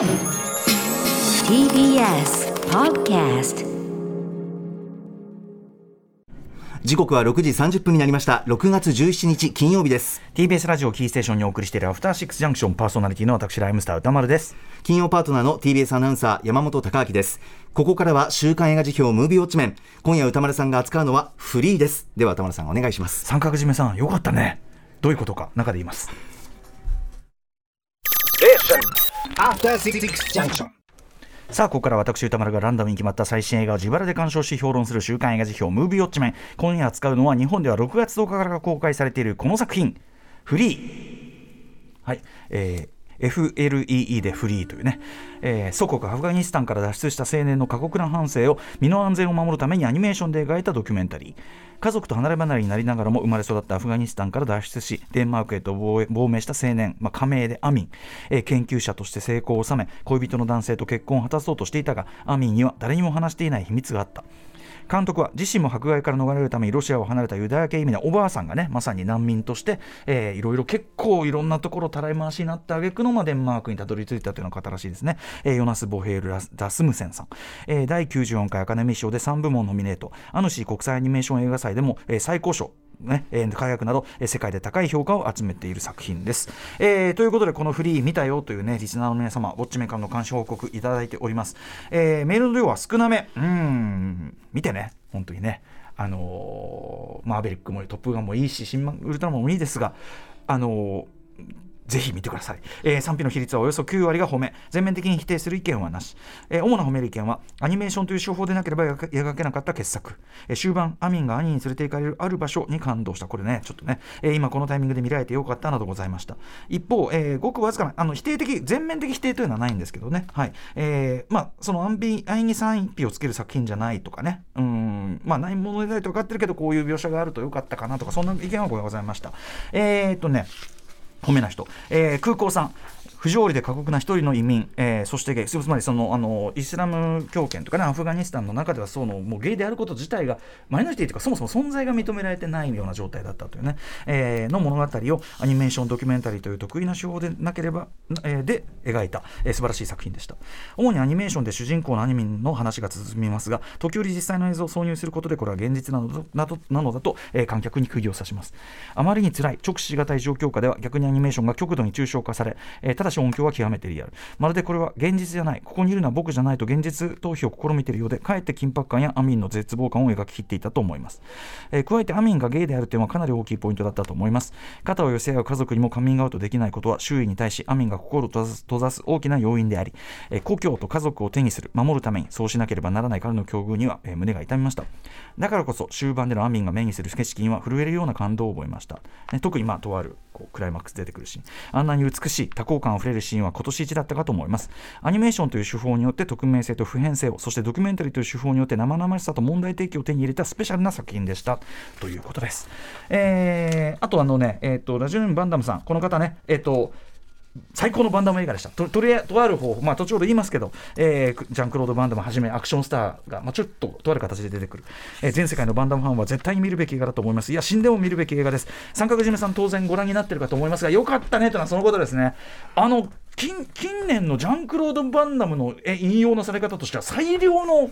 TBS Podcast 時刻は6時30分になりました。6月17日金曜日です。TBS ラジオキーステーションにお送りしているアフターシックスジャンクションパーソナリティの私ライムスター歌丸です。金曜パートナーの TBS アナウンサー山本貴明です。ここからは週刊映画辞表ムービーウォッチメン。今夜歌丸さんが扱うのはフリーです。では歌丸さんお願いします。三角締めさんよかったね。どういうことか中で言いますさあここから私歌丸がランダムに決まった最新映画を自腹で鑑賞し評論する週刊映画辞表ムービーウォッチメン。今夜扱うのは日本では6月10日から公開されているこの作品。フリー。はい。えー FLEE でフリーというね、えー祖国アフガニスタンから脱出した青年の過酷な半生を身の安全を守るためにアニメーションで描いたドキュメンタリー。家族と離れ離れになりながらも生まれ育ったアフガニスタンから脱出しデンマークへと亡命した青年、まあ、加盟でアミン、えー研究者として成功を収め恋人の男性と結婚を果たそうとしていたがアミンには誰にも話していない秘密があった。監督は自身も迫害から逃れるためにロシアを離れたユダヤ系移民のおばあさんがねまさに難民として、えーいろいろ結構いろんなところたらい回しになった挙句の、まあ、デンマークにたどり着いたというような方らしいですね、えーヨナス・ボヘール・ラスダスムセンさん、えー第94回アカデミー賞で3部門ノミネート。アヌシー国際アニメーション映画祭でも、えー最高賞。ねえー輝くなど、え世界で高い評価を集めている作品です、えーということでこのフリー見たよというねリスナーの皆様ウォッチメーカーの監視報告いただいております、えーメールの量は少なめ。うん見てね。本当にね。あのーマーベリックもトップガンもいいし新ウルトラマンもいいですがあのーぜひ見てください、えー賛否の比率はおよそ9割が褒め。全面的に否定する意見はなし、えー主な褒める意見はアニメーションという手法でなければ描けなかった傑作、えー終盤アミンが兄に連れて行かれるある場所に感動した。これねちょっとね、えー今このタイミングで見られてよかったなどございました。一方、えーごくわずかなあの否定的全面的否定というのはないんですけどね。はい。えーまあそのアンビ愛に賛否をつける作品じゃないとかね。うん。まあないものでないと分かってるけどこういう描写があるとよかったかなとかそんな意見はございました。えー、っとね。褒めな人、えー空港さん。不条理で過酷な一人の移民、えーそしてゲイつまりそのあのイスラム教圏とかねアフガニスタンの中ではそのもうゲイであること自体がマイノリティというかそもそも存在が認められてないような状態だったというね、えーの物語をアニメーションドキュメンタリーという得意な手法でなければ、えーで描いた、えー素晴らしい作品でした。主にアニメーションで主人公のアニメの話が進みますが時折実際の映像を挿入することでこれは現実なのだななのだと、えー観客に釘を刺します。あまりに辛い直視しがたい状況下では逆にアニメーションが極度に抽象化され、えーただし音響は極めてリアル。まるでこれは現実じゃない。ここにいるのは僕じゃないと現実逃避を試みているようでかえって緊迫感やアミンの絶望感を描ききっていたと思います、えー加えてアミンがゲイである点はかなり大きいポイントだったと思います。肩を寄せ合う家族にもカミングアウトできないことは周囲に対しアミンが心を閉ざす大きな要因であり、えー故郷と家族を手にする。守るためにそうしなければならない彼の境遇には、えー胸が痛みました。だからこそ終盤でのアミンが目にする景色には震えるような感動を覚えました、ね特にまあとあるこうクライマックス出てくるシーン。あんなに美しい多幸感溢れるシーンは今年一だったかと思いますアニメーションという手法によって匿名性と普遍性をそしてドキュメンタリーという手法によって生々しさと問題提起を手に入れたスペシャルな作品でしたということです、えーあとあのね、えー、とラジオネームバンダムさんこの方ねえっ、と最高のバンダム映画でした。ととりあえとある方法、まあ、途中で言いますけど、えージャンクロード・バンダムはじめアクションスターが、まあ、ちょっととある形で出てくる、えー全世界のバンダムファンは絶対に見るべき映画だと思います。いや、死んでも見るべき映画です。三角締めさん、当然ご覧になってるかと思いますが、よかったねというのはそのことですね。あの近近年のジャンクロード・バンダムの引用のされ方としては最良の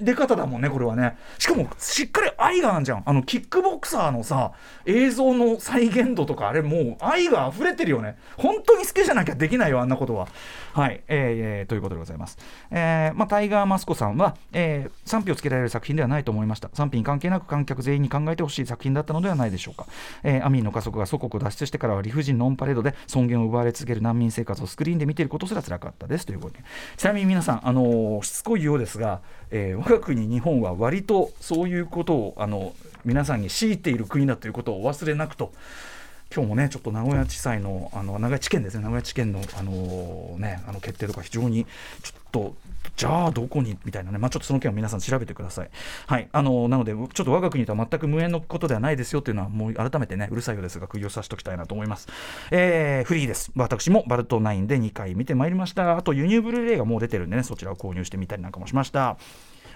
出方だもんねこれはね。しかもしっかり愛があるじゃん。あのキックボクサーのさ映像の再現度とかあれもう愛が溢れてるよね。本当に好きじゃなきゃできないよあんなことは。はい、えーえーということでございます、えーまあ、タイガー・マスコさんは、えー賛否をつけられる作品ではないと思いました。賛否に関係なく観客全員に考えてほしい作品だったのではないでしょうか、えーアミンの家族が祖国を脱出してからは理不尽ノンパレードで尊厳を奪われ続ける難民生活をスクリーンで見ていることすら辛かったです。ということで。ちなみに皆さん、あのーしつこいようですが、えー我が国日本は割とそういうことをあの皆さんに強いている国だということをお忘れなくと。今日もねちょっと名古屋地裁のあの名古屋地検ですね名古屋地検のあのねあの決定とか非常にちょっとじゃあどこに？みたいなね。まあちょっとその件を皆さん調べてください。はい。あのなのでちょっと我が国とは全く無縁のことではないですよというのはもう改めてねうるさいようですが釘を刺しておきたいなと思います。えーフリーです。私もバルト9で2回見てまいりました。あと輸入ブルーレイがもう出てるんでねそちらを購入してみたりなんかもしました。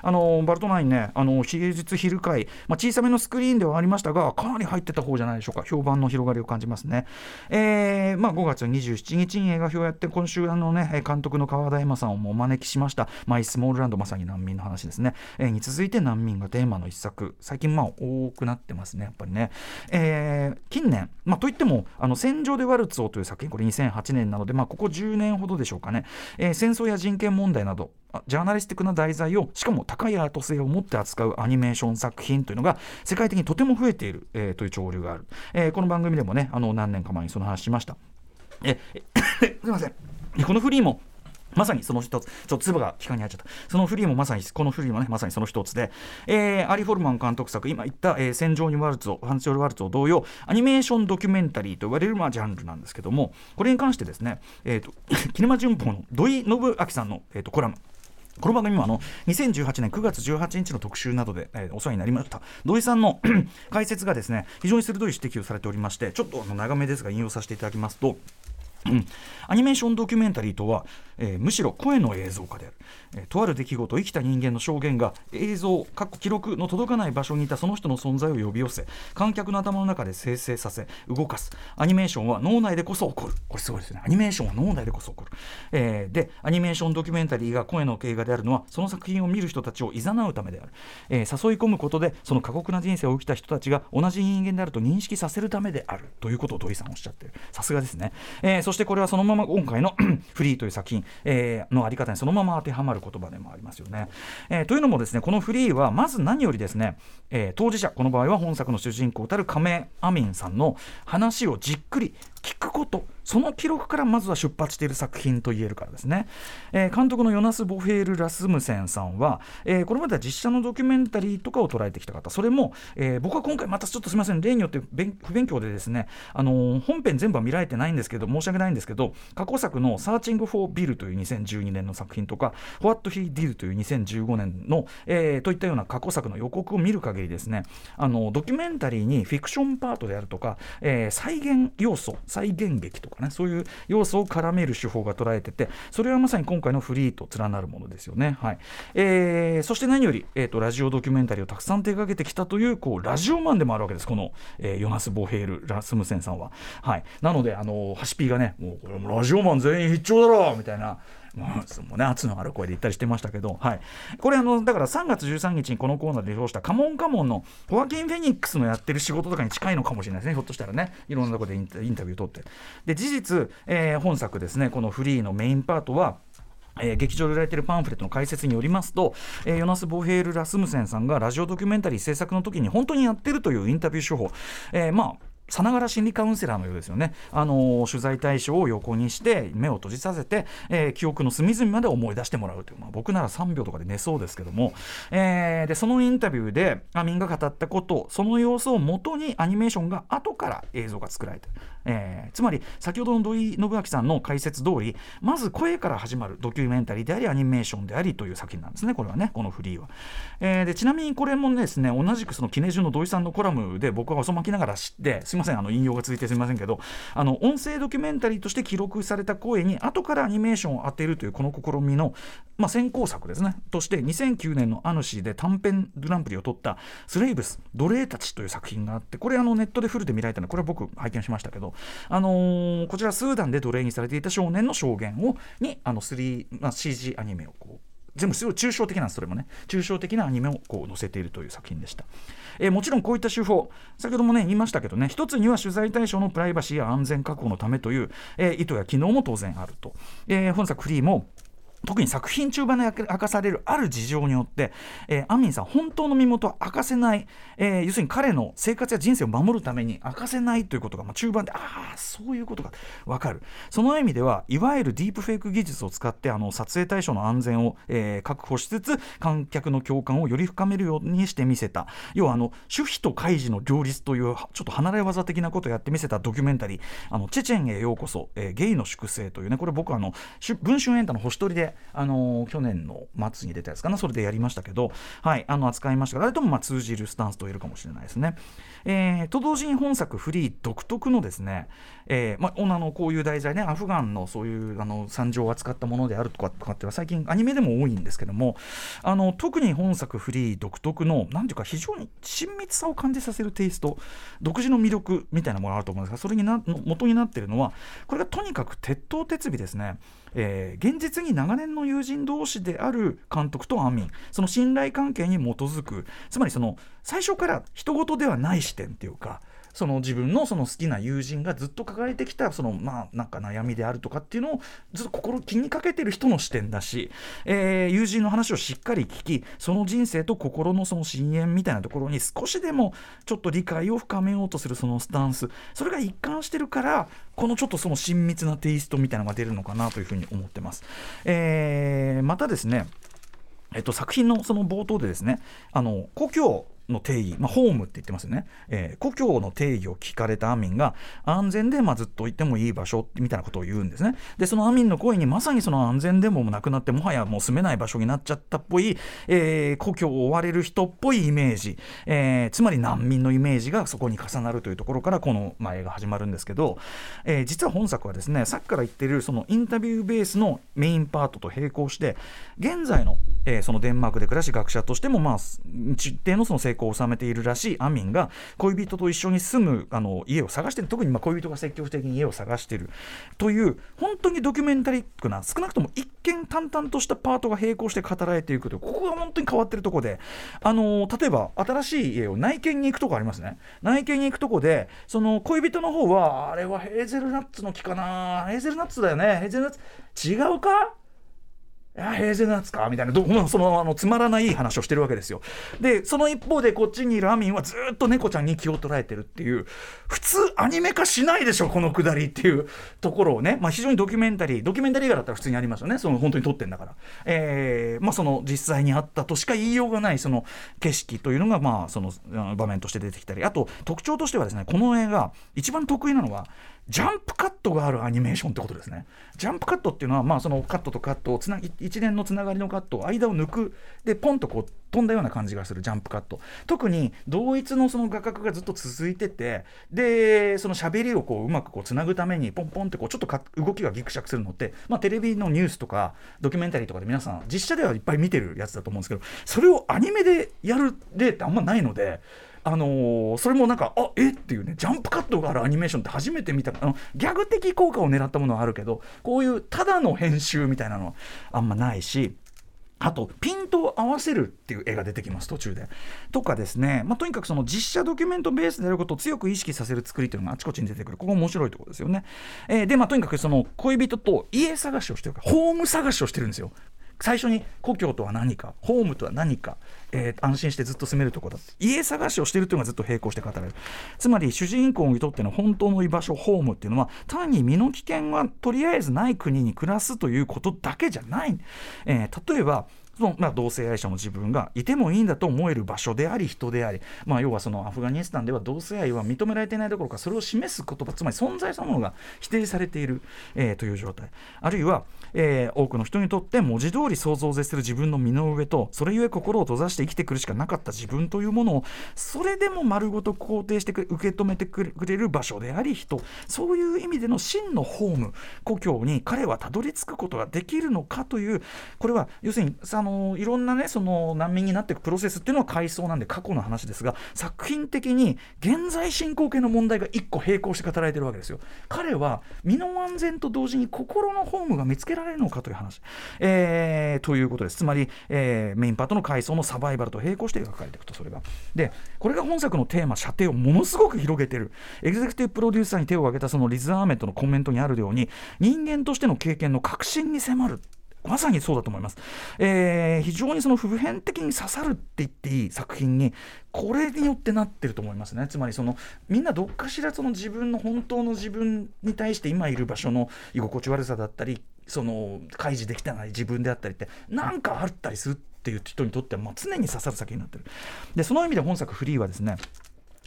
あのバルトナインねあの平日昼会、まあ、小さめのスクリーンではありましたがかなり入ってた方じゃないでしょうか。評判の広がりを感じますね、えーまあ、5月27日に映画表をやって今週あの、ね、監督の川田絵馬さんをもお招きしました「マイ・スモールランド」まさに難民の話ですね、えー、に続いて難民がテーマの一作。最近まあ多くなってますねやっぱりね、えー、近年、まあ、といっても「あの戦場でワルツを」という作品これ2008年なので、まあ、ここ10年ほどでしょうかね、えー、戦争や人権問題などジャーナリスティックな題材をしかも高いアート性を持って扱うアニメーション作品というのが世界的にとても増えている、えー、という潮流がある、えー、この番組でもねあの何年か前にその話しました。え すみません。このフリーもまさにその一つ、ちょっと粒が機械に入っちゃった。そのフリーもまさに、このフリーもね、まさにその一つで、えー、アリ・フォルマン監督作、今言った、えー、戦場にワルツを、ファンチョル・ワルツを同様、アニメーションドキュメンタリーと言われる、まあ、ジャンルなんですけども、これに関してですね、えっ、ー、と、キネマ旬報の土井信明さんの、えーと、コラム、この番組もあの2018年9月18日の特集などで、えー、お世話になりました。土井さんの 解説がですね非常に鋭い指摘をされておりましてちょっとあの長めですが引用させていただきますとうん、アニメーションドキュメンタリーとは、えー、むしろ声の映像化である、えー、とある出来事生きた人間の証言が映像かっこ記録の届かない場所にいたその人の存在を呼び寄せ観客の頭の中で生成させ動かす。アニメーションは脳内でこそ起こる。これすごいですね。アニメーションは脳内でこそ起こる、えー、でアニメーションドキュメンタリーが声の映画であるのはその作品を見る人たちを誘うためである、えー、誘い込むことでその過酷な人生を生きた人たちが同じ人間であると認識させるためである。ということを土井さんおっしゃってる。さすがですね、えー、そしてこれはそのまま今回の フリーという作品、えー、のあり方にそのまま当てはまる言葉でもありますよね。えー、というのもですねこのフリーはまず何よりですね、えー、当事者この場合は本作の主人公たる亀アミンさんの話をじっくり聞くこと。その記録からまずは出発している作品と言えるからですね、えー、監督のヨナス・ボフェール・ラスムセンさんは、えー、これまでは実写のドキュメンタリーとかを捉えてきた方。それも、えー、僕は今回またちょっとすみません。例によって不勉強でですね、あの本編全部は見られてないんですけど申し訳ないんですけど過去作の「サーチング・フォー・ビル」という2012年の作品とか「What He Did」という2015年の、えといったような過去作の予告を見る限りですねあのドキュメンタリーにフィクションパートであるとか、え再現要素再現劇とかねそういう要素を絡める手法が捉えててそれはまさに今回のフリーと連なるものですよね、はい。えー、そして何より、えーと、ラジオドキュメンタリーをたくさん手掛けてきたというこうラジオマンでもあるわけです。この、えー、ヨナス・ボヘール・ラスムセンさんは、はい、なのであのハシピーがねもうこれもラジオマン全員必聴だろみたいなまあ、もね、圧のある声で言ったりしてましたけど、はい、これあのだから3月13日にこのコーナーで表した「カモンカモン」のホアキン・フェニックスのやってる仕事とかに近いのかもしれないですね。ひょっとしたらね。いろんなところでインタビュー取って。で事実、えー、本作ですね。このフリーのメインパートはえー、劇場で売られているパンフレットの解説によりますと、えー、ヨナス・ボヘール・ラスムセンさんがラジオドキュメンタリー制作の時に本当にやってるというインタビュー手法、えー、まあさながら心理カウンセラーのようですよね、あの取材対象を横にして目を閉じさせて、えー、記憶の隅々まで思い出してもらうという、まあ、僕なら3秒とかで寝そうですけども、えー、でそのインタビューでアミンが語ったことその様子をもとにアニメーションが後から映像が作られてえー、つまり先ほどの土井信明さんの解説通りまず声から始まるドキュメンタリーでありアニメーションでありという作品なんですねこれはねこのフリーは、えー、でちなみにこれもですね同じくその記念順の土井さんのコラムで僕は遅まきながら知ってすみませんあの引用が続いてすみませんけどあの音声ドキュメンタリーとして記録された声に後からアニメーションを当てるというこの試みの、まあ、先行作ですね。として2009年のアヌシーで短編グランプリを取った「スレイブス奴隷たち」という作品があってこれあのネットでフルで見られたのこれは僕拝見しましたけどあのー、こちらスーダンで奴隷にされていた少年の証言をにあの3、まあ、CG アニメをこう全部すごい抽象的なんですそれもね。抽象的なアニメをこう載せているという作品でした、えー、もちろんこういった手法。先ほどもね言いましたけどね。一つには取材対象のプライバシーや安全確保のためという、えー、意図や機能も当然あると、えー、本作フリーも特に作品中盤で明かされるある事情によって、えー、アミンさん本当の身元は明かせない、えー、要するに彼の生活や人生を守るために明かせないということが、まあ、中盤でああそういうことが分かる。その意味ではいわゆるディープフェイク技術を使ってあの撮影対象の安全を、えー、確保しつつ観客の共感をより深めるようにしてみせた。要はあの守秘と開示の両立というちょっと離れ技的なことをやってみせたドキュメンタリー「あのチェチェンへようこそ、えー、ゲイの粛清」というねこれ僕あの文春エンタの星取りでで、あの去年の末に出たやつかなそれでやりましたけど、はい、あの扱いましたがあれともまあ通じるスタンスと言えるかもしれないですね。えー、と同時に本作フリー独特のですね、えーまあ、のこういう題材ねアフガンのそういうあの惨状を扱ったものであるとかとかっては最近アニメでも多いんですけどもあの特に本作フリー独特のなんていうか非常に親密さを感じさせるテイスト独自の魅力みたいなものがあると思うんですがそれにな元になってるのはこれがとにかく鉄頭鉄尾ですね。えー、現実に長年の友人同士である監督とアンミンその信頼関係に基づくつまりその最初から人事ではない視点っていうかその自分のその好きな友人がずっと抱えてきたそのまあなんか悩みであるとかっていうのをずっと心気にかけてる人の視点だし、えー、友人の話をしっかり聞きその人生と心のその深淵みたいなところに少しでもちょっと理解を深めようとするそのスタンスそれが一貫してるからこのちょっとその親密なテイストみたいなのが出るのかなというふうに思ってます。えー、またですねえっと、作品のその冒頭でですねあの故郷の定義、まあ、ホームって言ってますよね、えー、故郷の定義を聞かれたアミンが安全で、まあ、ずっといてもいい場所みたいなことを言うんですね。でそのアミンの声にまさにその安全でもなくなってもはやもう住めない場所になっちゃったっぽい、えー、故郷を追われる人っぽいイメージ、えー、つまり難民のイメージがそこに重なるというところからこの、まあ、映画始まるんですけど、えー、実は本作はですねさっきから言ってるそのインタビューベースのメインパートと並行して現在の、えー、そのデンマークで暮らし学者としてもまあ一定のその成功を収めているらしいアミンが恋人と一緒に住むあの家を探してる。特にま恋人が積極的に家を探してる。という本当にドキュメンタリックな少なくとも一見淡々としたパートが並行して語られていくと。いうここが本当に変わってるとこであの例えば新しい家を内見に行くとこありますね。内見に行くとこでその恋人の方はあれはヘーゼルナッツの木かな。ヘーゼルナッツだよね。ヘーゼルナッツ。違うか？や平成のやつか？みたいなど そのあのつまらない話をしてるわけですよ。でその一方でこっちにいるアミンはずっと猫ちゃんに気を取られてるっていう普通アニメ化しないでしょこのくだりっていうところをね、まあ、非常にドキュメンタリードキュメンタリー映画だったら普通にありますよね。その本当に撮ってんだから、えーまあ、その実際にあったとしか言いようがないその景色というのがまあその場面として出てきたり。あと特徴としてはですねこの映画一番得意なのはジャンプカットがあるアニメーションってことですね。ジャンプカットっていうのは、まあ、そのカットとカットをつな一連のつながりのカットを間を抜くでポンとこう飛んだような感じがするジャンプカット特に同一のその画角がずっと続いててでその喋りをこううまくこうつなぐためにポンポンってこうちょっと動きがギクシャクするのって、まあ、テレビのニュースとかドキュメンタリーとかで皆さん実写ではいっぱい見てるやつだと思うんですけどそれをアニメでやる例ってあんまないので。あのー、それもなんかあえっていうねジャンプカットがあるアニメーションって初めて見たあのギャグ的効果を狙ったものはあるけどこういうただの編集みたいなのはあんまないしあと、ピントを合わせるっていう絵が出てきます、途中で。とかですね、まあ、とにかくその実写ドキュメントベースであることを強く意識させる作りというのがあちこちに出てくる。ここ面白いところですよね。えー、で、まあ、とにかくその恋人と家探しをしてるかホーム探しをしてるんですよ。最初に故郷とは何かホームとは何か、えー、安心してずっと住めるところだ。家探しをしているというのがずっと並行して語られる。つまり主人公にとっての本当の居場所ホームっていうのは単に身の危険はとりあえずない国に暮らすということだけじゃない、えー、例えばその、まあ、同性愛者の自分がいてもいいんだと思える場所であり人であり、まあ、要はそのアフガニスタンでは同性愛は認められていないどころかそれを示す言葉つまり存在そのものが否定されている、えー、という状態。あるいは、えー、多くの人にとって文字通り想像を絶する自分の身の上とそれゆえ心を閉ざして生きてくるしかなかった自分というものをそれでも丸ごと肯定して受け止めてくれる場所であり人そういう意味での真のホーム故郷に彼はたどり着くことができるのかというこれは要するにあののいろんなねその難民になっていくプロセスっていうのは回想なんで過去の話ですが作品的に現在進行形の問題が一個並行して語られてるわけですよ。彼は身の安全と同時に心のホームが見つけられるのかという話、えー、ということです。つまり、えー、メインパートの回想のサバイバルと並行して描かれていくとそれが。でこれが本作のテーマ射程をものすごく広げてる。エグゼクティブプロデューサーに手を挙げたそのリズ・アーメットのコメントにあるように人間としての経験の核心に迫る。まさにそうだと思います、えー、非常にその普遍的に刺さるって言っていい作品にこれによってなってると思いますね。つまりそのみんなどっかしらその自分の本当の自分に対して今いる場所の居心地悪さだったりその開示できてない自分であったりって何かあったりするっていう人にとってはまあ常に刺さる作品になってる。でその意味で本作フリーはですね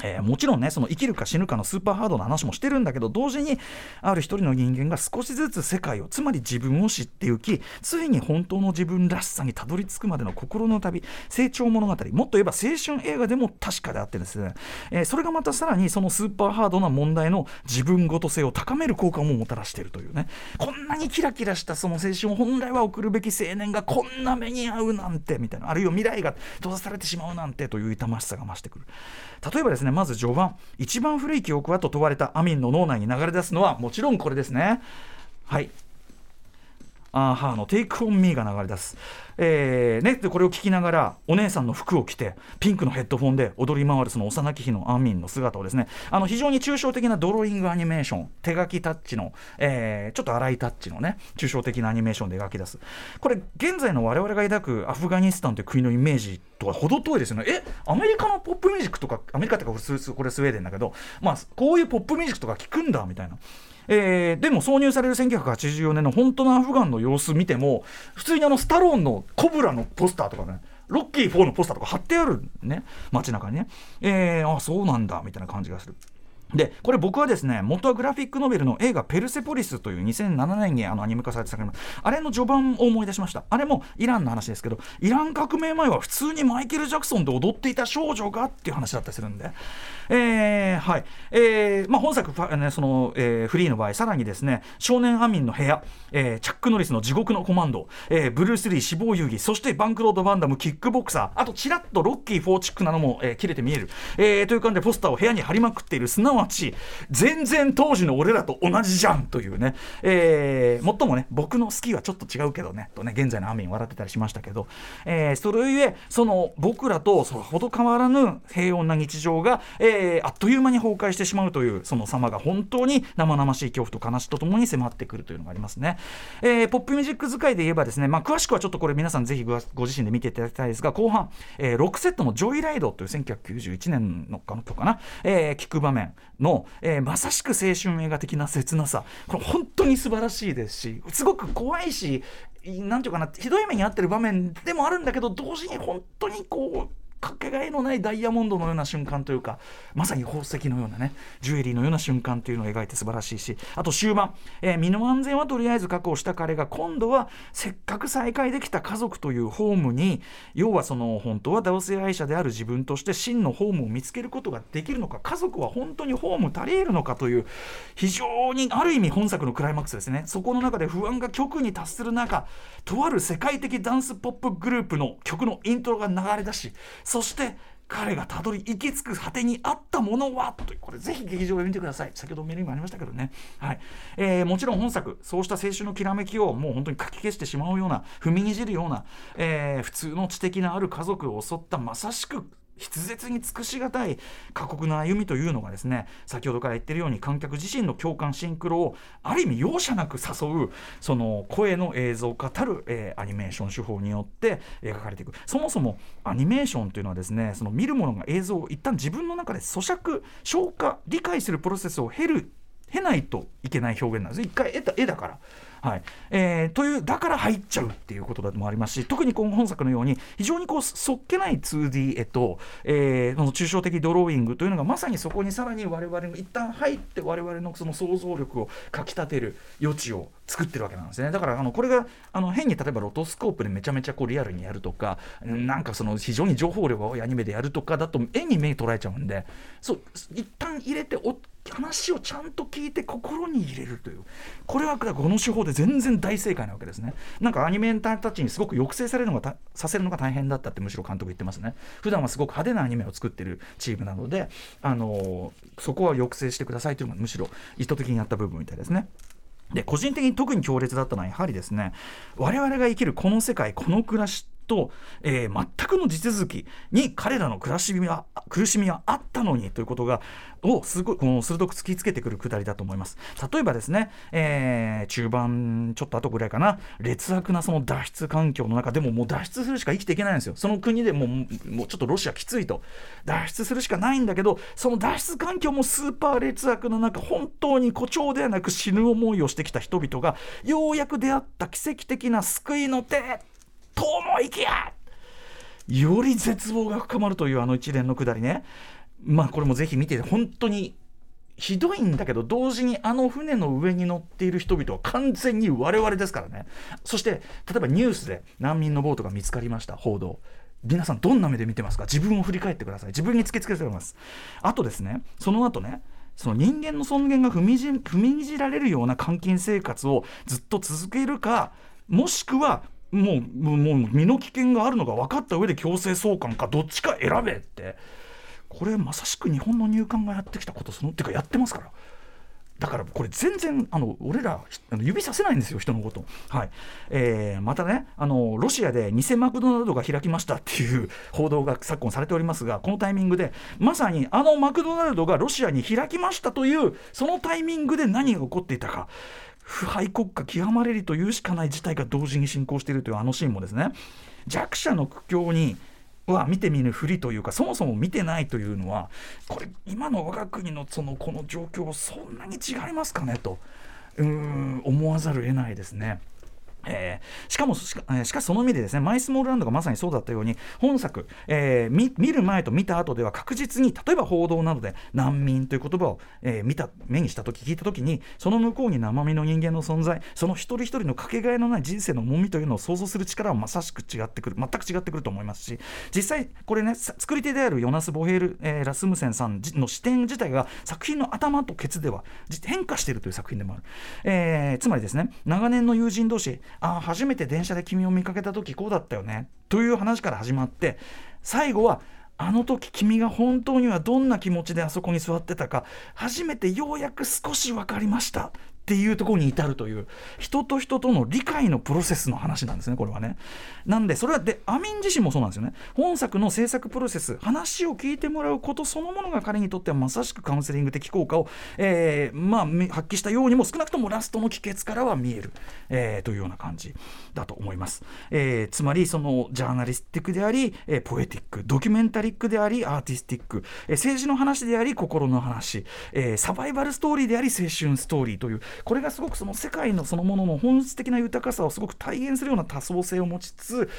えーもちろんねその生きるか死ぬかのスーパーハードな話もしてるんだけど同時にある一人の人間が少しずつ世界をつまり自分を知っていきついに本当の自分らしさにたどり着くまでの心の旅成長物語もっと言えば青春映画でも確かであってですね、えーそれがまたさらにそのスーパーハードな問題の自分ごと性を高める効果ももたらしているというね。こんなにキラキラしたその青春を本来は送るべき青年がこんな目に遭うなんてみたいな。あるいは未来が閉ざされてしまうなんてという痛ましさが増してくる。例えばですねまず序盤。一番古い記憶はと問われたアミンの脳内に流れ出すのはもちろんこれですね。はい。アーハーの「テイクオンミーが流れ出す、えーね、でこれを聞きながらお姉さんの服を着てピンクのヘッドフォンで踊り回るその幼き日のアンミンの姿をですねあの非常に抽象的なドローイングアニメーション手書きタッチの、えーちょっと荒いタッチのね抽象的なアニメーションで描き出す。これ現在の我々が抱くアフガニスタンという国のイメージとは程遠いですよね。えアメリカのポップミュージックとかアメリカってかこれスウェーデンだけどまあこういうポップミュージックとか聞くんだみたいな。えーでも挿入される1984年の本当のアフガンの様子見ても普通にあのスタローンのコブラのポスターとかねロッキー4のポスターとか貼ってあるね街中にね、えーあそうなんだみたいな感じがする。でこれ僕はですね元はグラフィックノベルの映画「ペルセポリス」という2007年にあのアニメ化されてた作品あれの序盤を思い出しました。あれもイランの話ですけどイラン革命前は普通にマイケル・ジャクソンで踊っていた少女がっていう話だったりするんで。えーはい。えーまあ、本作ファ、ねそのえーフリーの場合さらにですね少年アミンの部屋、えーチャック・ノリスの地獄のコマンド、えーブルース・リー死亡遊戯そしてバンクロード・バンダムキックボクサーあとちらっとロッキー・フォーチックなのも、えー切れて見える、えーという感じでポスターを部屋に貼りまくっているすなわち全然当時の俺らと同じじゃんというね、えー、もっともね僕の好きはちょっと違うけどねとね現在のアミン笑ってたりしましたけど、えーそれゆえその僕らとそれほど変わらぬ平穏な日常が、えあっという間に崩壊してしまうというその様が本当に生々しい恐怖と悲しとともに迫ってくるというのがありますね、えーポップミュージック使いで言えばですね、まあ、詳しくはちょっとこれ皆さんぜひご自身で見ていただきたいですが後半、えー6セットの「ジョイライド」という1991年のかの曲かな、えー聞く場面の、えーまさしく青春映画的な切なさ。これ本当に素晴らしいですしすごく怖いしなんていうかなひどい目に遭ってる場面でもあるんだけど同時に本当にこうかけがえのないダイヤモンドのような瞬間というかまさに宝石のようなねジュエリーのような瞬間というのを描いて素晴らしいしあと終盤、えー身の安全はとりあえず確保した彼が今度はせっかく再会できた家族というホームに要はその本当は同性愛者である自分として真のホームを見つけることができるのか家族は本当にホーム足り得るのかという非常にある意味本作のクライマックスですね。そこの中で不安が極に達する中とある世界的ダンスポップグループの曲のイントロが流れ出しそして彼がたどり行き着く果てにあったものは？というこれぜひ劇場で見てください。先ほどメールにもありましたけどね、はい。えーもちろん本作そうした青春のきらめきをもう本当にかき消してしまうような踏みにじるような、えー普通の知的なある家族を襲ったまさしく筆舌に尽くしがたい過酷な歩みというのがですね先ほどから言ってるように観客自身の共感シンクロをある意味容赦なく誘うその声の映像化たる、えーアニメーション手法によって描かれていくそもそもアニメーションというのはですねその見るものが映像を一旦自分の中で咀嚼消化理解するプロセスを経る経ないといけない表現なんです一回得た絵だから。はい。えーというだから入っちゃうっていうことでもありますし特にこの本作のように非常にこうそっけない 2D 絵と、えーその抽象的ドローイングというのがまさにそこにさらに我々の一旦入って我々のその想像力をかきたてる余地を作ってるわけなんですね。だからあのこれがあの変に例えばロトスコープでめちゃめちゃこうリアルにやるとかなんかその非常に情報量が多いアニメでやるとかだと絵に目捉えちゃうんでそう一旦入れてお話をちゃんと聞いて心に入れるという。これはこの手法で全然大正解なわけですね。なんかアニメーターたちにすごく抑制されるのがさせるのが大変だったってむしろ監督言ってますね。普段はすごく派手なアニメを作ってるチームなのであのそこは抑制してくださいというのがむしろ意図的にやった部分みたいですね。で個人的に特に強烈だったのはやはりですね我々が生きるこの世界この暮らしと、えー全くの地続きに彼らの暮らしみは苦しみはあったのにということがをすごこの鋭く突きつけてくるくだりだと思います。例えばですね、えー中盤ちょっと後ぐらいかな。劣悪なその脱出環境の中でももう脱出するしか生きていけないんですよ。その国でももうちょっとロシアきついと。脱出するしかないんだけどその脱出環境もスーパー劣悪の中本当に誇張ではなく死ぬ思いをしてきた人々がようやく出会った奇跡的な救いの手と思いきやより絶望が深まるというあの一連のくだりね。まあこれもぜひ見て本当にひどいんだけど同時にあの船の上に乗っている人々は完全に我々ですからね。そして例えばニュースで難民のボートが見つかりました報道。皆さんどんな目で見てますか？自分を振り返ってください。自分に突きつけてます。あとですねその後ねその人間の尊厳が踏みじ踏みにじられるような監禁生活をずっと続けるかもしくはもうもう身の危険があるのが分かった上で強制送還かどっちか選べって。これまさしく日本の入管がやってきたことそのっていうかやってますから。だからこれ全然あの俺らあの指させないんですよ人のこと、はい。えー、またねあのロシアで偽マクドナルドが開きましたっていう報道が昨今されておりますがこのタイミングでまさにあのマクドナルドがロシアに開きましたというそのタイミングで何が起こっていたか。腐敗国家極まれりというしかない事態が同時に進行しているというあのシーンもですね弱者の苦境には見て見ぬふりというかそもそも見てないというのはこれ今の我が国のそのこの状況そんなに違いますかねとうん思わざるを得ないですね。えー、しかもしか,、えー、しかその意味でですねマイスモールランドがまさにそうだったように本作、えー、見見る前と見た後では確実に例えば報道などで難民という言葉を、えー、見た目にした時聞いた時にその向こうに生身の人間の存在その一人一人のかけがえのない人生の重みというのを想像する力はまさしく違ってくる全く違ってくると思いますし実際これね作り手であるヨナス・ボヘール、えー、ラスムセンさんの視点自体が作品の頭とケツでは変化しているという作品でもある、えー、つまりですね長年の友人同士ああ初めて電車で君を見かけた時こうだったよね。という話から始まって最後はあの時君が本当にはどんな気持ちであそこに座ってたか初めてようやく少し分かりました。っていうところに至るという人と人との理解のプロセスの話なんですねこれはね。なんでそれはでアミン自身もそうなんですよね。本作の制作プロセス話を聞いてもらうことそのものが彼にとってはまさしくカウンセリング的効果を、えー、まあ、発揮したようにも少なくともラストの帰結からは見える、えー、というような感じだと思います。えー、つまりそのジャーナリスティックであり、えポエティックドキュメンタリックでありアーティスティック、え政治の話であり心の話、えサバイバルストーリーであり青春ストーリーというこれがすごくその世界のそのものの本質的な豊かさをすごく体現するような多層性を持ちつつ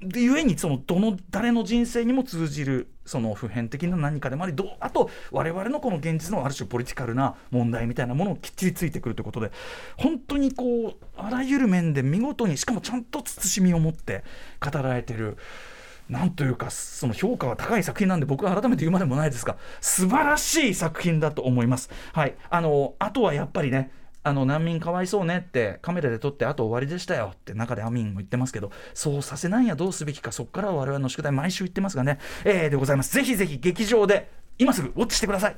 でゆえにそのどの誰の人生にも通じるその普遍的な何かでもありどあと我々のこの現実のある種ポリティカルな問題みたいなものをきっちりついてくるということで本当にこうあらゆる面で見事にしかもちゃんと慎みを持って語られてる。なんというかその評価は高い作品なんで僕は改めて言うまでもないですが素晴らしい作品だと思います。はい、あのあとはやっぱりねあの難民かわいそうねってカメラで撮ってあと終わりでしたよって中でアミンも言ってますけどそうさせないにはどうすべきかそこからは我々の宿題毎週言ってますがね、えー、でございます。ぜひぜひ劇場で今すぐウォッチしてください。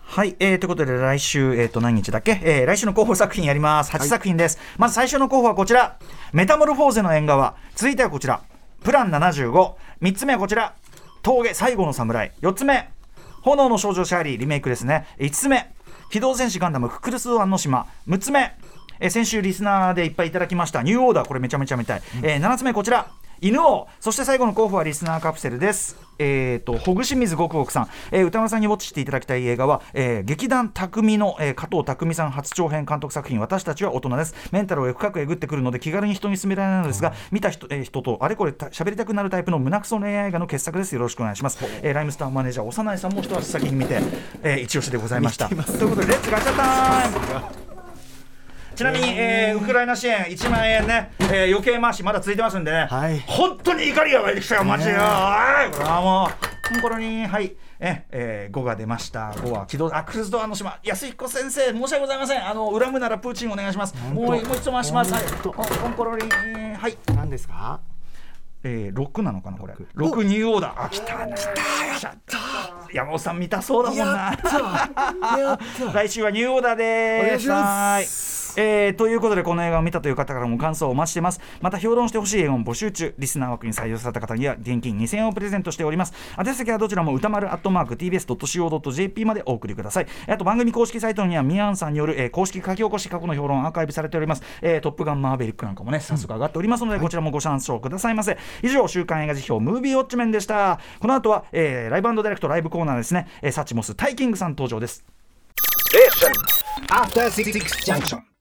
はい、えー、ということで来週、えー、と何日だっけ、えー、来週の候補作品やります。8作品です、はい、まず最初の候補はこちら。メタモルフォーゼの縁側。続いてはこちら。プラン753つ目はこちら。峠最後の侍。4つ目。炎の少女シャーリーリメイクですね。5つ目機動戦士ガンダムククルス・ワンの島。6つ目。え先週リスナーでいっぱいいただきましたニューオーダー。これめちゃめちゃ見たい、うん、えー、7つ目こちら犬王そして最後の候補はリスナーカプセルです。えーと、ほぐし水ごくごくさん、えー、歌丸さんにウォッチしていただきたい映画は、えー、劇団匠の、えー、加藤匠さん初長編監督作品私たちは大人です。メンタルを深くえぐってくるので気軽に人に勧められないのですが、うん、見た人,、えー、人とあれこれ喋りたくなるタイプの胸くそ恋愛映画の傑作です。よろしくお願いします、えー、ライムスターマネージャー幼いさんも一足先に見て、えー、一押しでございました。ということでレッツガチャタイムちなみに、えー、ウクライナ支援1万円ね、えー、余計回しまだ続いてますんでね、はい、本当に怒りが湧いてきたよマジで。よ、はい。これはもうこれにはい。ええー、5が出ました。5は起動、あ、クルーズドアの島、安彦先生、申し訳ございません。あの、恨むならプーチンお願いします。もう、もう一度回します。はい。コンコロリン、はい。何ですか？えー、6なのかなこれ。6ニューオーダー。あ来たな来た。山本さん見たそうだもんな。来週はニューオーダーです。お願いしますえー、ということでこの映画を見たという方からも感想をお待ちしています。また評論してほしい映画も募集中。リスナー枠に採用された方には現金2000円をプレゼントしております。宛先はどちらも歌丸アットマーク TBS.CO.JP までお送りください。あと番組公式サイトにはミアンさんによる、えー、公式書き起こし過去の評論アーカイブされております、えー、トップガンマーベリックなんかもね早速上がっておりますので、うん、こちらもご参照くださいませ。以上週刊映画辞表ムービーウォッチメンでした。この後は、えー、ライブディレクトライブコーナーですね、えー、サチモスタイキングさん登場です。After Six Junction